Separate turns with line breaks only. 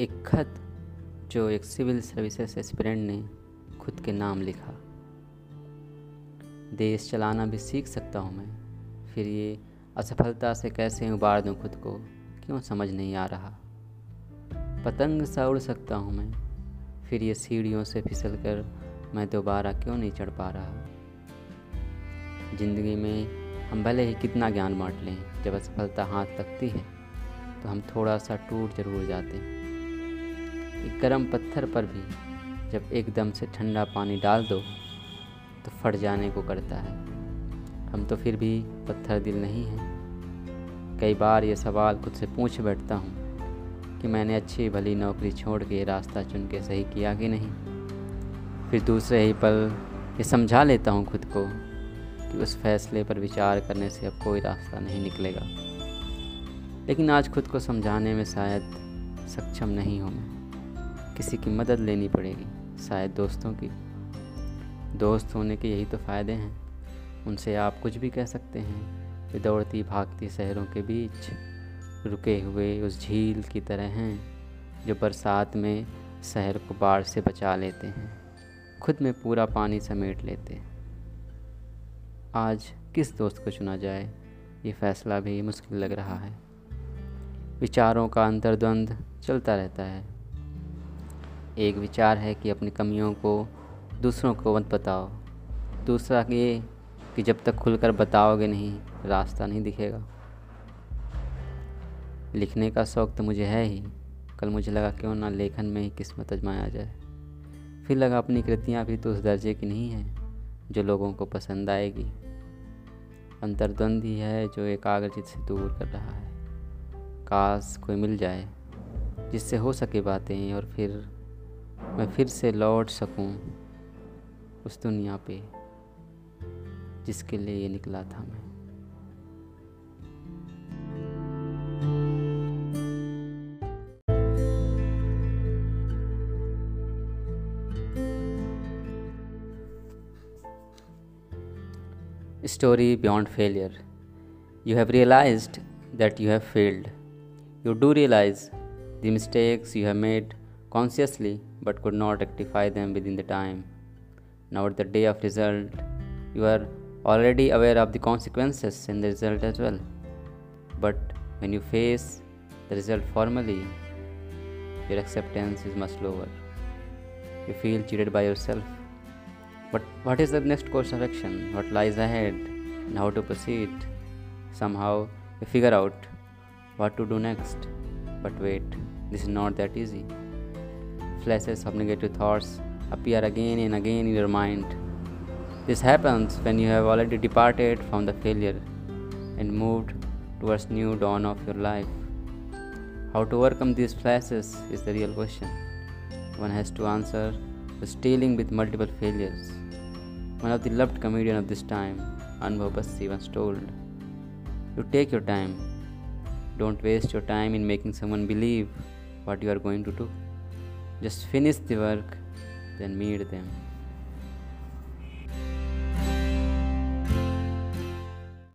एक खत जो एक सिविल सर्विसेज़ एस्पिरेंट ने खुद के नाम लिखा। देश चलाना भी सीख सकता हूँ मैं, फिर ये असफलता से कैसे उबार दूँ खुद को, क्यों समझ नहीं आ रहा। पतंग सा उड़ सकता हूँ मैं, फिर ये सीढ़ियों से फिसल कर मैं दोबारा क्यों नहीं चढ़ पा रहा। ज़िंदगी में हम भले ही कितना ज्ञान बांट लें, जब असफलता हाथ लगती है तो हम थोड़ा सा टूट ज़रूर जाते हैं। एक गर्म पत्थर पर भी जब एकदम से ठंडा पानी डाल दो तो फट जाने को करता है। हम तो फिर भी पत्थर दिल नहीं हैं। कई बार ये सवाल खुद से पूछ बैठता हूँ कि मैंने अच्छी भली नौकरी छोड़ के रास्ता चुन के सही किया कि नहीं। फिर दूसरे ही पल ये समझा लेता हूँ खुद को कि उस फैसले पर विचार करने से अब कोई रास्ता नहीं निकलेगा। लेकिन आज खुद को समझाने में शायद सक्षम नहीं हूँ मैं। किसी की मदद लेनी पड़ेगी, शायद दोस्तों की। दोस्त होने के यही तो फ़ायदे हैं। उनसे आप कुछ भी कह सकते हैं। दौड़ती भागती शहरों के बीच रुके हुए उस झील की तरह हैं, जो बरसात में शहर को बाढ़ से बचा लेते हैं। खुद में पूरा पानी समेट लेते हैं। आज किस दोस्त को चुना जाए, ये फ़ैसला भी मुश्किल लग रहा है। विचारों का अंतर्द्वंद चलता रहता है। एक विचार है कि अपनी कमियों को, दूसरों को मत बताओ। दूसरा ये कि जब तक खुलकर बताओगे नहीं, रास्ता नहीं दिखेगा। लिखने का शौक़ तो मुझे है ही। कल मुझे लगा क्यों ना लेखन में ही किस्मत अजमाया जाए। फिर लगा अपनी कृतियाँ भी तो उस दर्जे की नहीं हैं, जो लोगों को पसंद आएगी। अंतर्द्वंद ही है जो एकाग्रचित से दूर कर रहा है। काश कोई मिल जाए, जिससे हो सके बातें और फिर मैं फिर से लौट सकूँ उस दुनिया पे जिसके लिए ये निकला था मैं story beyond failure. You have realized that you have failed. You do realize the mistakes you have made consciously but could not rectify them within the time. Now, at the day of result, you are already aware of the consequences in the result as well. But when you face the result formally, your acceptance is much lower. You feel cheated by yourself. But what is the next course of action? What lies ahead? And how to proceed? Somehow you figure out what to do next. But wait, this is not that easy. Flashes of negative thoughts appear again and again in your mind. This happens when you have already departed from the failure and moved towards new dawn of your life. How to overcome these flashes is the real question. One has to answer was dealing with multiple failures. One of the loved comedian of this time, Anubhav Bassi, once told, "You take your time. Don't waste your time in making someone believe what you are going to do. Just finish the work, then meet them."